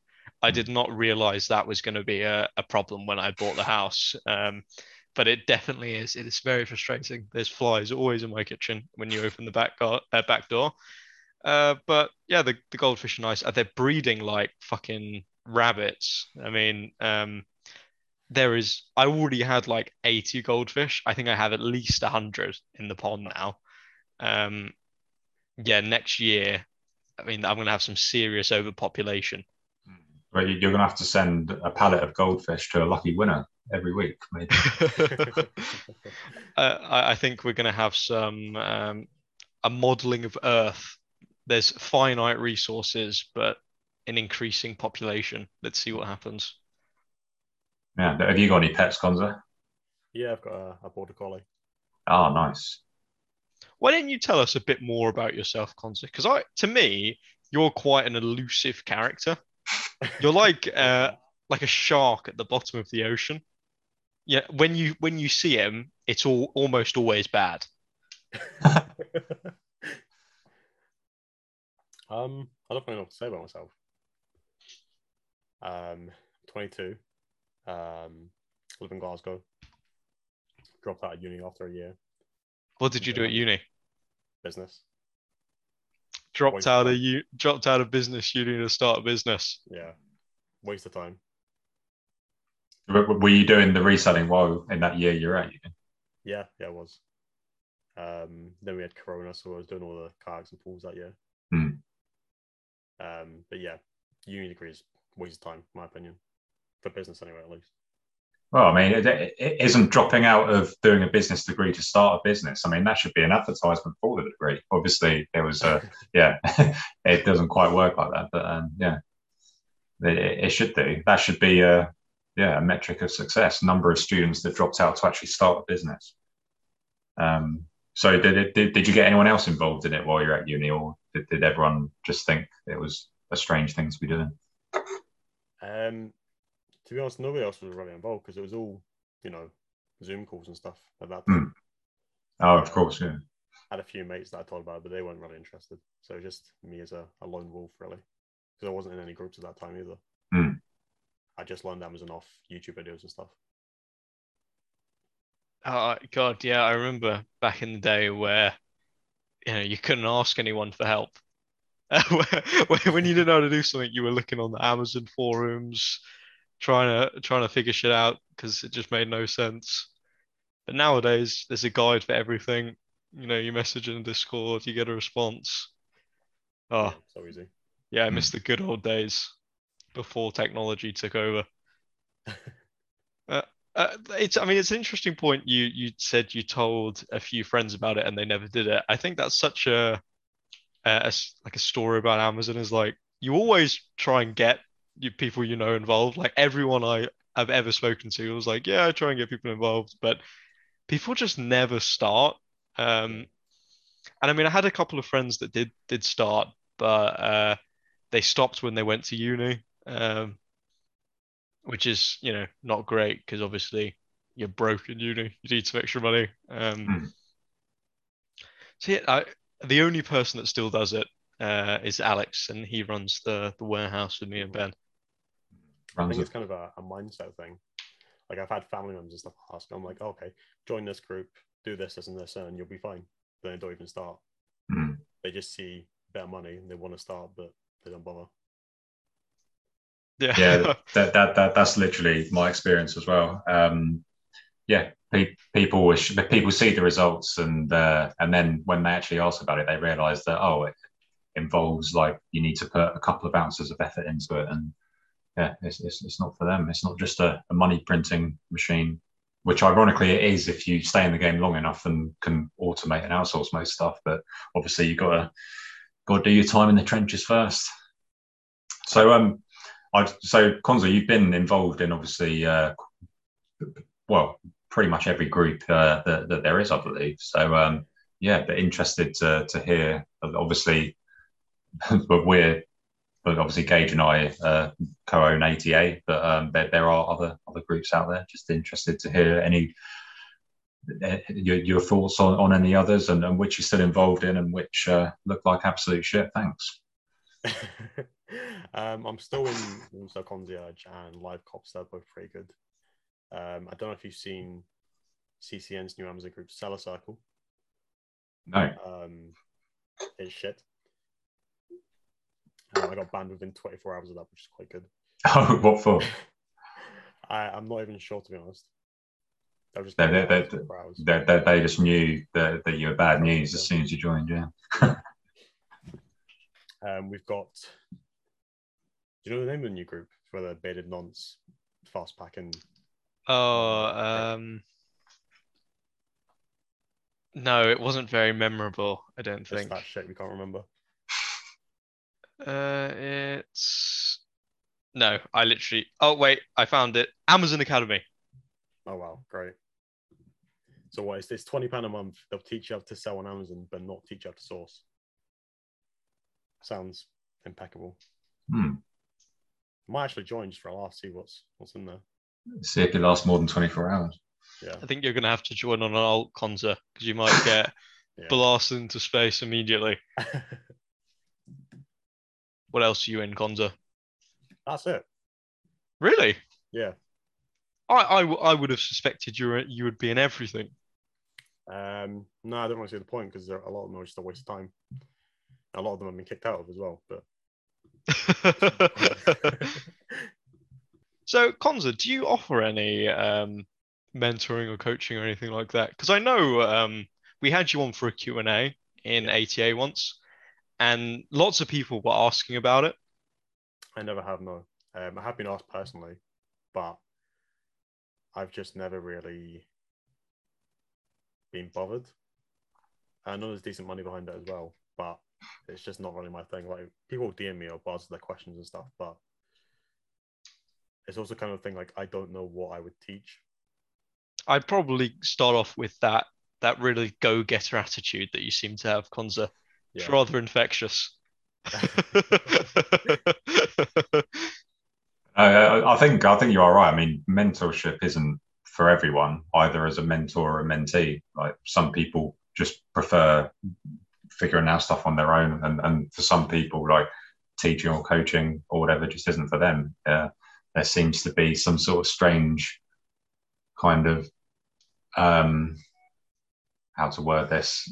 S3: I did not realize that was going to be a, a problem when I bought the house. Um, but it definitely is. It is very frustrating. There's flies always in my kitchen when you open the back gar- uh, back door. Uh, but yeah, the, the goldfish are nice. Uh, They're breeding like fucking rabbits. I mean, um, there is. I already had like 80 goldfish. I think I have at least 100 in the pond now. Um, yeah, next year, I mean, I'm gonna have some serious overpopulation.
S1: But you- you're going to have to send a pallet of goldfish to a lucky winner every week, maybe.
S3: Uh, I, I think we're going to have some um, a modeling of Earth. There's finite resources, but an increasing population. Let's see what happens.
S1: Yeah. Have you got any pets, Conza?
S2: yeah, I've got a, a border collie.
S1: Oh, nice.
S3: Why don't you tell us a bit more about yourself, Conza? Because I, to me, you're quite an elusive character. You're like uh, like a shark at the bottom of the ocean. Yeah, when you when you see him, it's all almost always bad.
S2: um, I don't really know what to say about myself. Um, 22. Um, live in Glasgow. Dropped out of uni after a year.
S3: What did you do at uni?
S2: Business.
S3: Dropped
S2: Waste
S3: out
S2: of
S3: of you, dropped out of business uni to start a business.
S2: Yeah. Waste of time.
S1: W- Were you doing the reselling while in that year you're at?
S2: Yeah, yeah, it was. Um, then we had Corona, so I was doing all the kayaks and pools that year.
S1: Hmm.
S2: Um, but yeah, uni degree is waste of time, in my opinion, for business anyway, at least.
S1: Well, I mean, it, it isn't dropping out of doing a business degree to start a business. I mean, that should be an advertisement for the degree. Obviously, there was a, yeah, it doesn't quite work like that, but um, yeah, it, it should do. That should be a, yeah, a metric of success. Number of students that dropped out to actually start a business. Um, so, did, it, did did you get anyone else involved in it while you're at uni, or did, did everyone just think it was a strange thing to be doing?
S2: Um, to be honest, nobody else was really involved because it was all, you know, Zoom calls and stuff at that time.
S1: Oh, of course, yeah.
S2: I had a few mates that I told about, it, but they weren't really interested. So it was just me as a, a lone wolf, really, because I wasn't in any groups at that time either.
S1: Hmm.
S2: I just learned Amazon off YouTube videos and stuff.
S3: Oh God, yeah, I remember back in the day where you know you couldn't ask anyone for help. When you didn't know how to do something, you were looking on the Amazon forums, trying to trying to figure shit out because it just made no sense. But nowadays, there's a guide for everything. You know, you message in Discord, you get a response. Oh,
S2: so easy.
S3: yeah, I
S1: Hmm.
S3: miss the good old days before technology took over. Uh, uh, it's, I mean, it's an interesting point. You you said you told a few friends about it and they never did it. I think that's such a, a, a s- like a story about Amazon is like you always try and get you people you know involved. Like everyone I have ever spoken to was like, yeah, I try and get people involved, but people just never start. Um, and I mean, I had a couple of friends that did did start, but uh, they stopped when they went to uni. Um, which is you know not great because obviously you're broke in uni you need some extra money um
S1: Hmm.
S3: so yeah I, the only person that still does it uh is Alex and he runs the the warehouse with me and Ben
S2: I
S1: Runs
S2: think
S1: a-
S2: it's kind of a, a mindset thing. Like I've had family members and stuff ask, I'm like, okay, join this group, do this, this, and this, and you'll be fine. Then they don't even start.
S1: Hmm.
S2: They just see better money and they want to start, but they don't bother.
S3: yeah
S1: yeah that, that that that's literally my experience as well um yeah pe- people wish people see the results and uh, and then when they actually ask about it they realize that oh it involves like you need to put a couple of ounces of effort into it and yeah it's, it's, it's not for them it's not just a, a money printing machine which ironically it is if you stay in the game long enough and can automate and outsource most stuff but obviously you've got to got to do your time in the trenches first so um I, so Conza, you've been involved in obviously, uh, well, pretty much every group uh, that, that there is, I believe. So um, yeah, but interested to to hear. Obviously, but we're, but obviously Gage and I uh, co-own ATA, but um, there, there are other other groups out there. Just interested to hear any uh, your, your thoughts on, on any others and, and which you're still involved in and which uh, look like absolute shit. Thanks.
S2: um, I'm still in also Concierge and Live Cops. They're both pretty good. Um, I don't know if you've seen CCN's new Amazon group, Seller Circle.
S1: No.
S2: Um, it's shit. Um, I got banned within 24 hours of that, which is quite good.
S1: Oh, what for?
S2: I, I'm not even sure, to be honest. I just
S1: They- they- they- They, they, they just knew that, that you were bad news as soon as you joined. Yeah.
S2: Um, we've got Do you know the name of the new group for the bearded nonce, fast packing?
S3: Oh, um, no, it wasn't very memorable. I don't
S2: Just
S3: think.
S2: that shit we can't remember.
S3: Uh, it's no, I literally. Oh wait, I found it. Amazon Academy.
S2: Oh wow, great. So what is this? Twenty pound a month. They'll teach you how to sell on Amazon, but not teach you how to source. Sounds impeccable.
S1: Hmm.
S2: Might actually join just for a laugh, see what's what's in there.
S1: See if it lasts more than 24 hours.
S2: Yeah.
S3: I think you're gonna have to join on an alt Conza because you might get
S2: Yeah.
S3: blasted into space immediately. What else are you in Conza?
S2: That's it.
S3: Really?
S2: Yeah.
S3: I I would have suspected you were, you would be in everything.
S2: Um, no, I don't want to see the point because a lot of them are just a waste of time. A lot of them have been kicked out of as well. But
S3: so, Conza, do you offer any um, mentoring or coaching or anything like that? Because I know um, we had you on for a Q&A in ATA once, and lots of people were asking about it.
S2: I never have no. Um, I have been asked personally, but I've just never really been bothered. I know there's decent money behind it as well, but it's just not really my thing. Like people DM me or buzz their questions and stuff, but it's also kind of thing like I don't know what I would teach.
S3: I'd probably start off with that that really go-getter attitude that you seem to have, Conza. It's rather infectious.
S1: Uh, I I think I think you are right. I mean, mentorship isn't for everyone, either as a mentor or a mentee. Like some people just prefer figuring out stuff on their own, and, and for some people, like teaching or coaching or whatever, just isn't for them. Uh, there seems to be some sort of strange kind of um, how to word this.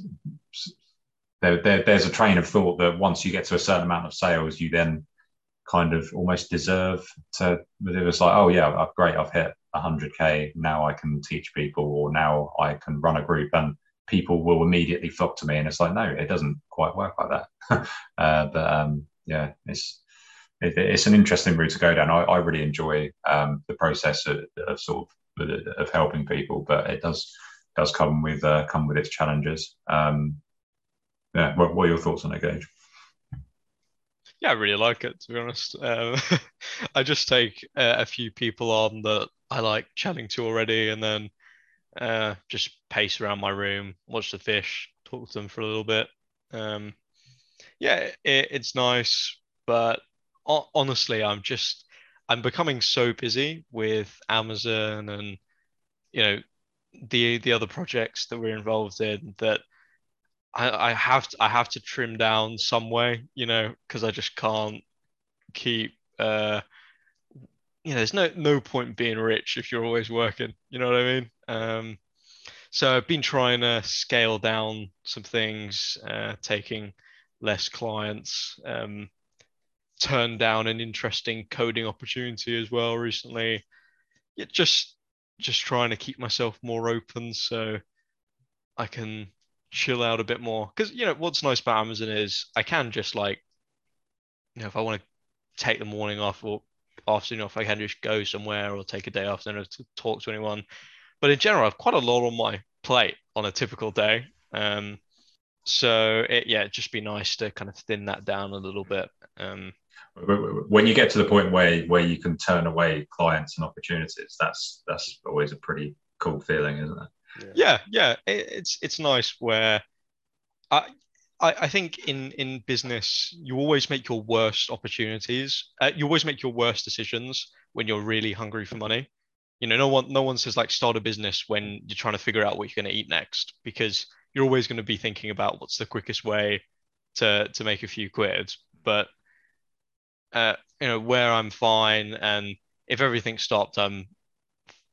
S1: There, there, there's a train of thought that once you get to a certain amount of sales, you then kind of almost deserve to it was like oh yeah I've, great i've hit 100k now i can teach people or now i can run a group and people will immediately flock to me and it's like no it doesn't quite work like that. Uh, but um, yeah it's it, it's an interesting route to go down. I, I really enjoy um, the process of, of sort of of helping people but it does does come with uh, come with its challenges. Um, yeah what, what are your thoughts on it gage
S3: Yeah, I really like it to be honest. Um, I just take uh, a few people on that I like chatting to already, and then uh, just pace around my room, watch the fish, talk to them for a little bit. Um, yeah, it, it's nice, but ho- honestly, I'm just I'm becoming so busy with Amazon and you know the the other projects that we're involved in that I, I have to I have to trim down some way, you know, because I just can't keep uh you know, there's no no point being rich if you're always working, you know what I mean? Um so I've been trying to scale down some things, uh taking less clients, um turned down an interesting coding opportunity as well recently. Yeah, just just trying to keep myself more open so I can chill out a bit more. Because you know what's nice about Amazon is I can just like, you know, if I want to take the morning off or afternoon off, I can just go somewhere or take a day off, don't have to talk to anyone. But in general, I've quite a lot on my plate on a typical day. Um, so it, yeah, it'd just be nice to kind of thin that down a little bit. Um,
S1: when you get to the point where where you can turn away clients and opportunities that's that's always a pretty cool feeling isn't it
S3: yeah. Yeah it, it's it's nice where I, I think in in business you always make your worst opportunities uh, you always make your worst decisions when you're really hungry for money. You know no one no one says like start a business when you're trying to figure out what you're going to eat next because you're always going to be thinking about what's the quickest way to to make a few quid. But uh, you know where i'm fine and if everything stopped i'm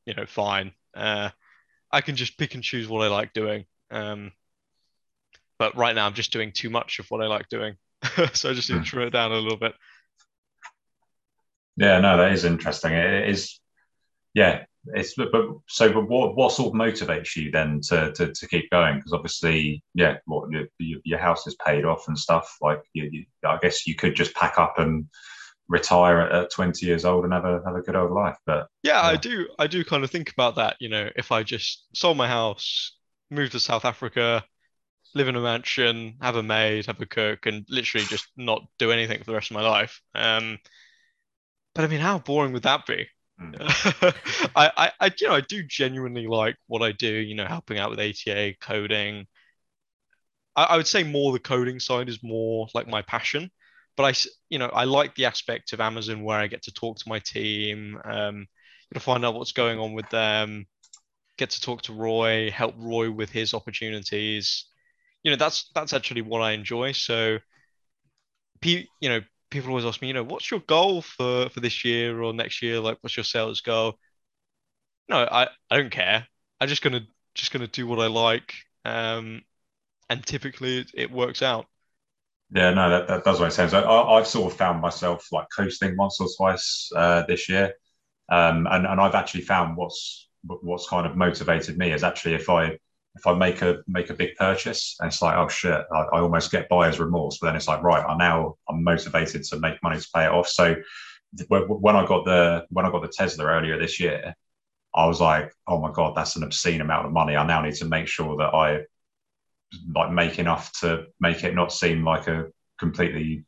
S3: you know fine. Uh, I can just pick and choose what I like doing. Um, but right now I'm just doing too much of what I like doing. so I just need to trim it down a little bit.
S1: yeah no that is interesting it is yeah it's but so but what what sort of motivates you then to to, to keep going because obviously yeah what your, your, your house is paid off and stuff like you, you, i guess you could just pack up and retire at, at 20 years old and have a have a good old life. But
S3: yeah, yeah, I do I do kind of think about that. You know, if I just sold my house, moved to South Africa, live in a mansion, have a maid, have a cook, and literally just not do anything for the rest of my life. Um, but I mean, how boring would that be? Mm. I, I, I, you know, I do genuinely like what I do. You know, helping out with ATA coding. I, I would say more the coding side is more like my passion but I, you know, I like the aspect of Amazon where I get to talk to my team, um, to find out what's going on with them, get to talk to Roy, help Roy with his opportunities. You know, that's that's actually what I enjoy. So, you know, people always ask me, you know, what's your goal for for this year or next year? Like, what's your sales goal? No, I I don't care. I'm just gonna just gonna do what I like, um, and typically it, it works out.
S1: Yeah, no, that, that does make sense. I, have sort of found myself like coasting once or twice uh, this year, um, and and I've actually found what's what's kind of motivated me is actually if I if I make a make a big purchase and it's like oh shit I, I almost get buyer's remorse, but then it's like right I now I'm motivated to make money to pay it off. So when I got the when I got the Tesla earlier this year, I was like oh my god that's an obscene amount of money. I now need to make sure that I like make enough to make it not seem like a completely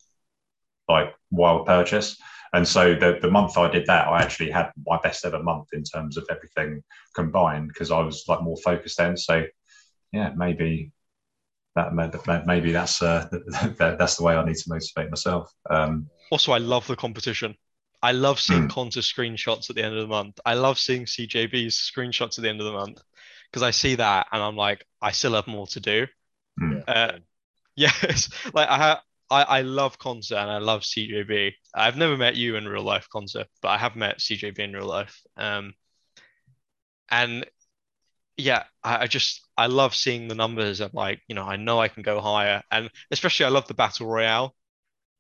S1: like wild purchase. And so the the month I did that, I actually had my best ever month in terms of everything combined because I was like more focused then. So yeah, maybe that maybe that's uh, that's the way I need to motivate myself. Um,
S3: also, I love the competition. I love seeing mm. Conza screenshots at the end of the month. I love seeing CJB's screenshots at the end of the month because I see that and I'm like, I still have more to do. Mm. Uh, yes, like I have. I, I love Conza and I love CJB. I've never met you in real life, Conza, but I have met CJB in real life. Um, and yeah, I, I just I love seeing the numbers and like you know I know I can go higher, and especially I love the battle royale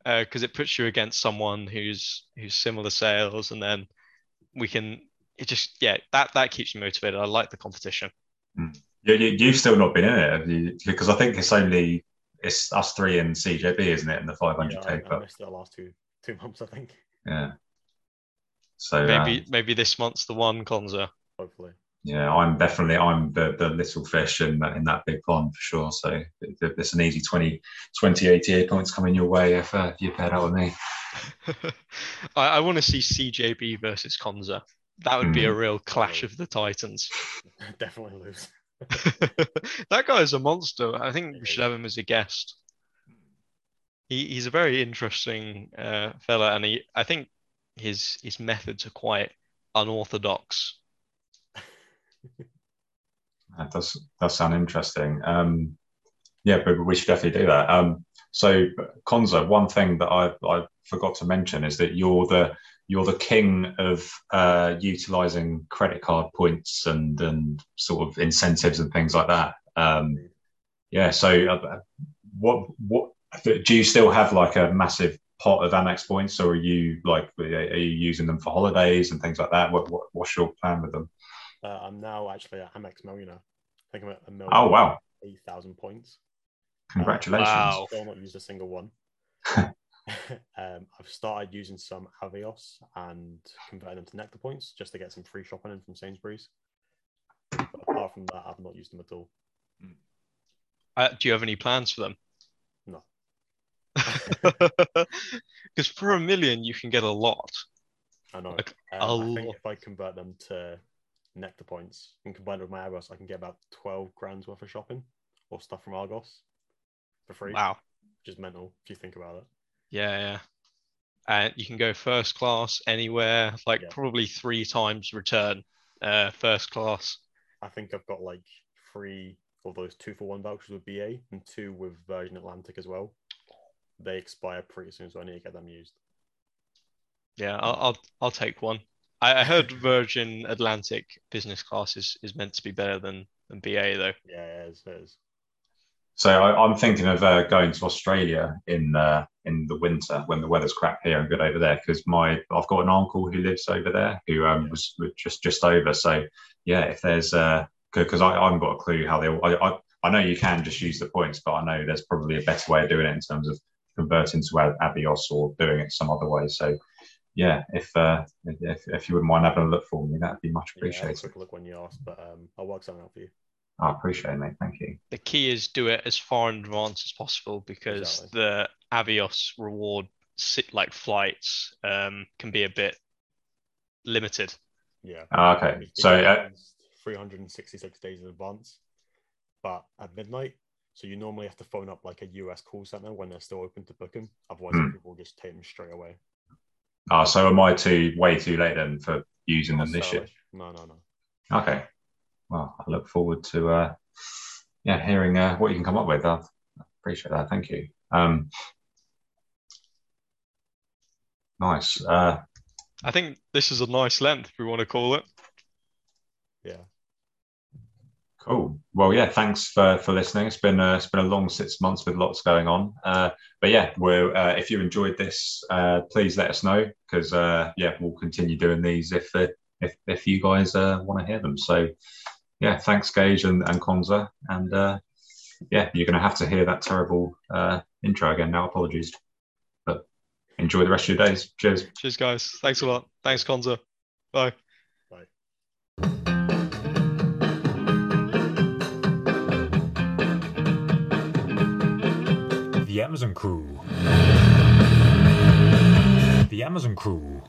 S3: because uh, it puts you against someone who's who's similar sales, and then we can it just yeah that that keeps me motivated. I like the competition.
S1: Mm. You, you, have still not been in it you, because I think it's only it's us three and CJB, isn't it, in the 500k? Yeah,
S2: I, I missed the last two two months, I think.
S1: Yeah. So
S3: maybe um, maybe this month's the one, Conza.
S2: Hopefully.
S1: Yeah, I'm definitely I'm the, the little fish in that in that big pond for sure. So it's an easy 20, 20 ATA points coming your way if, uh, if you pair out with me.
S3: I, I want to see CJB versus Conza. That would be a hmm. real clash of the titans.
S2: Definitely lose.
S3: that guy is a monster. I think we should have him as a guest. He, he's a very interesting uh, fella, and he I think his his methods are quite unorthodox.
S1: that does does sound interesting. Um, yeah, but we should definitely do that. Um, so, Conza, one thing that I I forgot to mention is that you're the you're the king of uh, utilizing credit card points and and sort of incentives and things like that. Um, yeah. So, uh, what what do you still have like a massive pot of Amex points, or are you like are you using them for holidays and things like that? What, what what's your plan with them?
S2: Uh, I'm now actually at Amex millionaire. I think I'm at a million.
S1: Oh wow!
S2: Eight thousand points.
S1: Congratulations!
S3: wow.
S2: Still not used a single one. um, I've started using some Avios and converting them to Nectar points just to get some free shopping in from Sainsbury's. But apart from that, I've not used them at all.
S3: Uh, do you have any plans for them?
S2: No.
S3: Because for a million, you can get a lot.
S2: I know. Like, um, I think if I convert them to Nectar points and combine it with my Argos, I can get about 12 grand's worth of shopping or stuff from Argos for free.
S3: Wow.
S2: Which is mental if you think about it.
S3: Yeah, yeah. And you can go first class anywhere, like yeah. probably three times return uh, first class.
S2: I think I've got like three of those two for one vouchers with BA and two with Virgin Atlantic as well. They expire pretty soon, so I need to get them used.
S3: Yeah, I'll I'll, I'll take one. I, I heard Virgin Atlantic business class is, is meant to be better than, than BA though.
S2: Yeah, it is. It is.
S1: So I, am thinking of uh, going to Australia in uh, in the winter when the weather's crap here and good over there because my I've got an uncle who lives over there who um, was, just just over. So yeah, if there's because uh, I, I haven't got a clue how they I, I I know you can just use the points, but I know there's probably a better way of doing it in terms of converting to Avios or doing it some other way. So yeah, if uh, if, if you wouldn't mind having a look for me, that'd be much appreciated.
S2: Yeah, look when you ask, but um, I'll work something out for you.
S1: I appreciate it, mate. Thank you.
S3: The key is do it as far in advance as possible because exactly. the Avios reward sit like flights um, can be a bit limited.
S2: Yeah.
S1: Oh, okay. so uh,
S2: 366 days in advance, but at midnight. So you normally have to phone up like a US call center when they're still open to book them. Otherwise, hmm. people will just take them straight away.
S1: Ah, so am I too way too late then for using them this year?
S2: No, no, no.
S1: Okay. Well, I look forward to uh, yeah hearing uh, what you can come up with. I appreciate that. Thank you. Um, nice. Uh,
S3: I think this is a nice length. If we want to call it.
S2: Yeah.
S1: Cool. Well, yeah. Thanks for, for listening. It's been a, it's been a long six months with lots going on. Uh, but yeah, we're, uh, if you enjoyed this, uh, please let us know because uh, yeah, we'll continue doing these if if if you guys uh, want to hear them. So yeah, thanks, Gage and, and Conza, and uh, yeah, you're going to have to hear that terrible intro again now. Apologies, but enjoy the rest of your days. Cheers.
S3: Cheers, guys. Thanks a lot. Thanks, Conza. Bye.
S4: The Amazon Crew. The Amazon Crew.